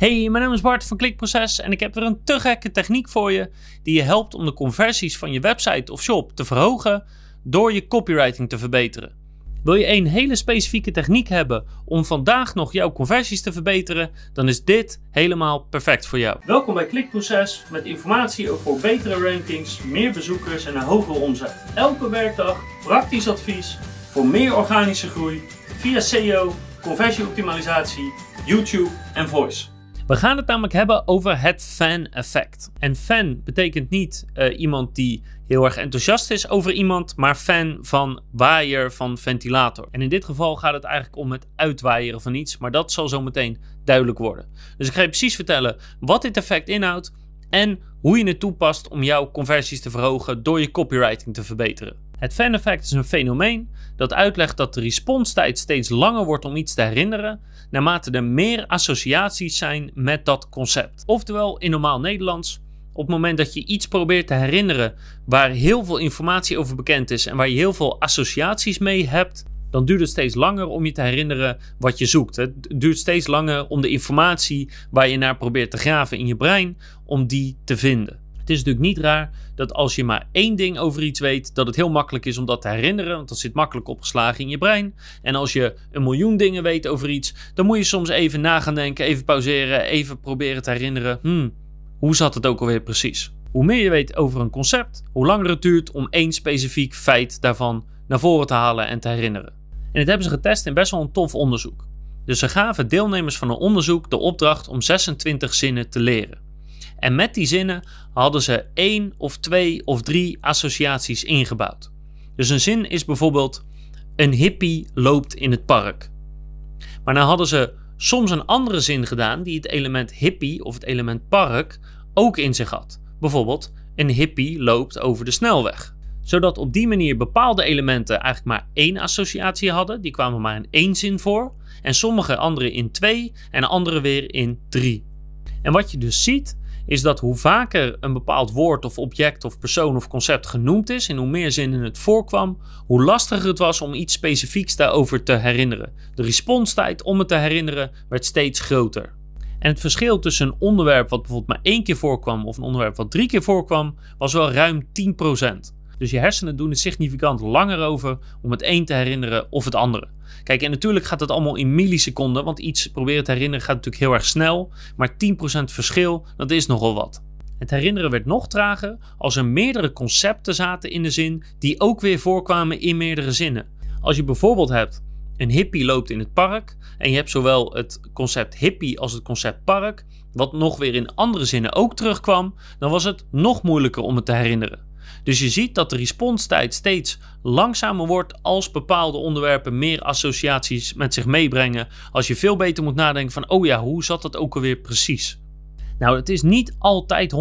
Hey, mijn naam is Bart van Klikproces en ik heb weer een te gekke techniek voor je die je helpt om de conversies van je website of shop te verhogen door je copywriting te verbeteren. Wil je een hele specifieke techniek hebben om vandaag nog jouw conversies te verbeteren, dan is dit helemaal perfect voor jou. Welkom bij Klikproces met informatie over betere rankings, meer bezoekers en een hogere omzet. Elke werkdag praktisch advies voor meer organische groei via SEO, conversieoptimalisatie, YouTube en voice. We gaan het namelijk hebben over het fan-effect. En fan betekent niet uh, iemand die heel erg enthousiast is over iemand, maar fan van waaier van ventilator. En in dit geval gaat het eigenlijk om het uitwaaieren van iets, maar dat zal zo meteen duidelijk worden. Dus ik ga je precies vertellen wat dit effect inhoudt en hoe je het toepast om jouw conversies te verhogen door je copywriting te verbeteren. Het fan effect is een fenomeen dat uitlegt dat de responstijd steeds langer wordt om iets te herinneren, naarmate er meer associaties zijn met dat concept. Oftewel, in normaal Nederlands, op het moment dat je iets probeert te herinneren waar heel veel informatie over bekend is en waar je heel veel associaties mee hebt, dan duurt het steeds langer om je te herinneren wat je zoekt. Het duurt steeds langer om de informatie waar je naar probeert te graven in je brein, om die te vinden. Het is natuurlijk niet raar dat als je maar één ding over iets weet, dat het heel makkelijk is om dat te herinneren, want dat zit makkelijk opgeslagen in je brein. En als je een miljoen dingen weet over iets, dan moet je soms even na gaan denken, even pauzeren, even proberen te herinneren. Hmm, hoe zat het ook alweer precies? Hoe meer je weet over een concept, hoe langer het duurt om één specifiek feit daarvan naar voren te halen en te herinneren. En dit hebben ze getest in best wel een tof onderzoek. Dus ze gaven deelnemers van een onderzoek de opdracht om 26 zinnen te leren. En met die zinnen hadden ze één of twee of drie associaties ingebouwd. Dus een zin is bijvoorbeeld: Een hippie loopt in het park. Maar dan hadden ze soms een andere zin gedaan die het element hippie of het element park ook in zich had. Bijvoorbeeld: Een hippie loopt over de snelweg. Zodat op die manier bepaalde elementen eigenlijk maar één associatie hadden, die kwamen maar in één zin voor, en sommige andere in twee en andere weer in drie. En wat je dus ziet, is dat hoe vaker een bepaald woord of object of persoon of concept genoemd is en hoe meer zinnen het voorkwam, hoe lastiger het was om iets specifieks daarover te herinneren. De responstijd om het te herinneren werd steeds groter. En het verschil tussen een onderwerp wat bijvoorbeeld maar één keer voorkwam of een onderwerp wat drie keer voorkwam, was wel ruim 10%. Dus je hersenen doen het significant langer over om het een te herinneren of het andere. Kijk, en natuurlijk gaat het allemaal in milliseconden, want iets proberen te herinneren gaat natuurlijk heel erg snel. Maar 10% verschil, dat is nogal wat. Het herinneren werd nog trager als er meerdere concepten zaten in de zin die ook weer voorkwamen in meerdere zinnen. Als je bijvoorbeeld hebt een hippie loopt in het park en je hebt zowel het concept hippie als het concept park, wat nog weer in andere zinnen ook terugkwam, dan was het nog moeilijker om het te herinneren. Dus je ziet dat de responstijd steeds langzamer wordt als bepaalde onderwerpen meer associaties met zich meebrengen. Als je veel beter moet nadenken van, oh ja, hoe zat dat ook alweer precies? Nou, het is niet altijd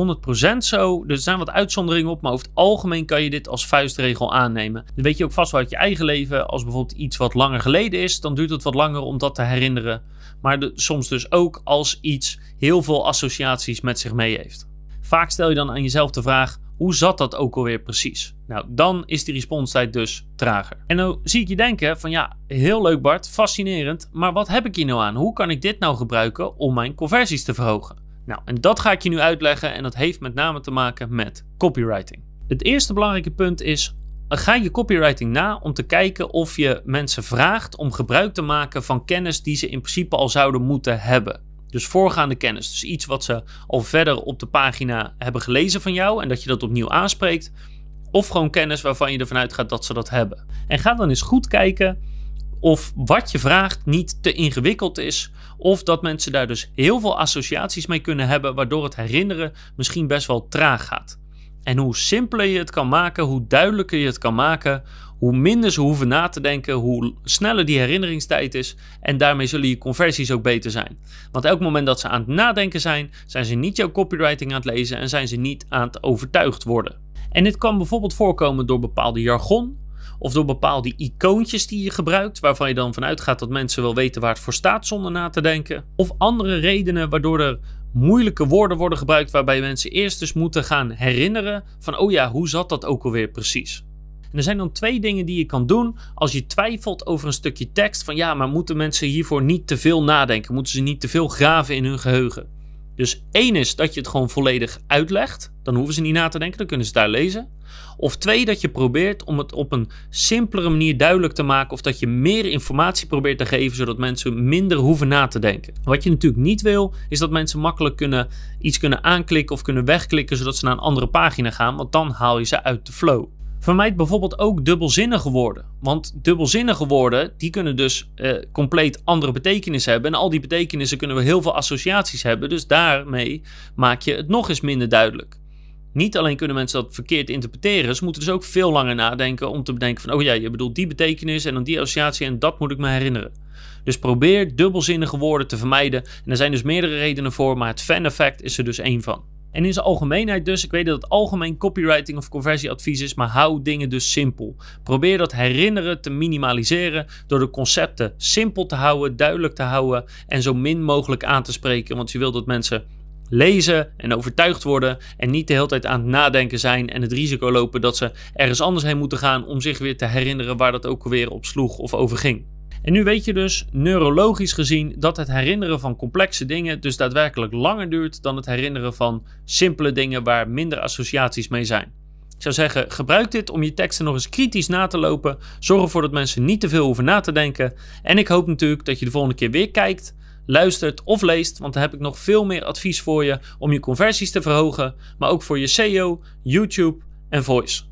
100% zo. Er zijn wat uitzonderingen op, maar over het algemeen kan je dit als vuistregel aannemen. Dan weet je ook vast wel uit je eigen leven. Als bijvoorbeeld iets wat langer geleden is, dan duurt het wat langer om dat te herinneren. Maar soms dus ook als iets heel veel associaties met zich mee heeft. Vaak stel je dan aan jezelf de vraag: hoe zat dat ook alweer precies? Nou, dan is die responstijd dus trager. En dan zie ik je denken van ja, heel leuk Bart, fascinerend, maar wat heb ik hier nou aan? Hoe kan ik dit nou gebruiken om mijn conversies te verhogen? Nou, en dat ga ik je nu uitleggen en dat heeft met name te maken met copywriting. Het eerste belangrijke punt is Ga je copywriting na om te kijken of je mensen vraagt om gebruik te maken van kennis die ze in principe al zouden moeten hebben. Dus voorgaande kennis. Dus iets wat ze al verder op de pagina hebben gelezen van jou en dat je dat opnieuw aanspreekt. Of gewoon kennis waarvan je ervan uitgaat dat ze dat hebben. En ga dan eens goed kijken of wat je vraagt niet te ingewikkeld is. Of dat mensen daar dus heel veel associaties mee kunnen hebben, waardoor het herinneren misschien best wel traag gaat. En hoe simpeler je het kan maken, hoe duidelijker je het kan maken, hoe minder ze hoeven na te denken, hoe sneller die herinneringstijd is. En daarmee zullen je conversies ook beter zijn. Want elk moment dat ze aan het nadenken zijn, zijn ze niet jouw copywriting aan het lezen en zijn ze niet aan het overtuigd worden. En dit kan bijvoorbeeld voorkomen door bepaalde jargon of door bepaalde icoontjes die je gebruikt, waarvan je dan vanuit gaat dat mensen wel weten waar het voor staat zonder na te denken. Of andere redenen waardoor er moeilijke woorden worden gebruikt waarbij mensen eerst dus moeten gaan herinneren van oh ja, hoe zat dat ook alweer precies? En er zijn dan twee dingen die je kan doen als je twijfelt over een stukje tekst. Van ja, maar moeten mensen hiervoor niet te veel nadenken? Moeten ze niet te veel graven in hun geheugen? Dus één is dat je het gewoon volledig uitlegt. Dan hoeven ze niet na te denken, dan kunnen ze daar lezen. Of twee, dat je probeert om het op een simpelere manier duidelijk te maken. Of dat je meer informatie probeert te geven, zodat mensen minder hoeven na te denken. Wat je natuurlijk niet wil, is dat mensen makkelijk kunnen, iets kunnen aanklikken of kunnen wegklikken, zodat ze naar een andere pagina gaan. Want dan haal je ze uit de flow. Vermijd bijvoorbeeld ook dubbelzinnige woorden. Want dubbelzinnige woorden, die kunnen dus eh, compleet andere betekenissen hebben. En al die betekenissen kunnen we heel veel associaties hebben. Dus daarmee maak je het nog eens minder duidelijk. Niet alleen kunnen mensen dat verkeerd interpreteren, ze moeten dus ook veel langer nadenken om te bedenken van, oh ja, je bedoelt die betekenis en dan die associatie en dat moet ik me herinneren. Dus probeer dubbelzinnige woorden te vermijden. En er zijn dus meerdere redenen voor, maar het fan effect is er dus één van. En in zijn algemeenheid dus, ik weet dat het algemeen copywriting of conversieadvies is, maar hou dingen dus simpel. Probeer dat herinneren te minimaliseren door de concepten simpel te houden, duidelijk te houden en zo min mogelijk aan te spreken. Want je wilt dat mensen lezen en overtuigd worden en niet de hele tijd aan het nadenken zijn en het risico lopen dat ze ergens anders heen moeten gaan om zich weer te herinneren waar dat ook alweer op sloeg of over ging. En nu weet je dus neurologisch gezien dat het herinneren van complexe dingen dus daadwerkelijk langer duurt dan het herinneren van simpele dingen waar minder associaties mee zijn. Ik zou zeggen, gebruik dit om je teksten nog eens kritisch na te lopen. Zorg ervoor dat mensen niet te veel hoeven na te denken. En ik hoop natuurlijk dat je de volgende keer weer kijkt, luistert of leest, want dan heb ik nog veel meer advies voor je om je conversies te verhogen, maar ook voor je SEO, YouTube en Voice.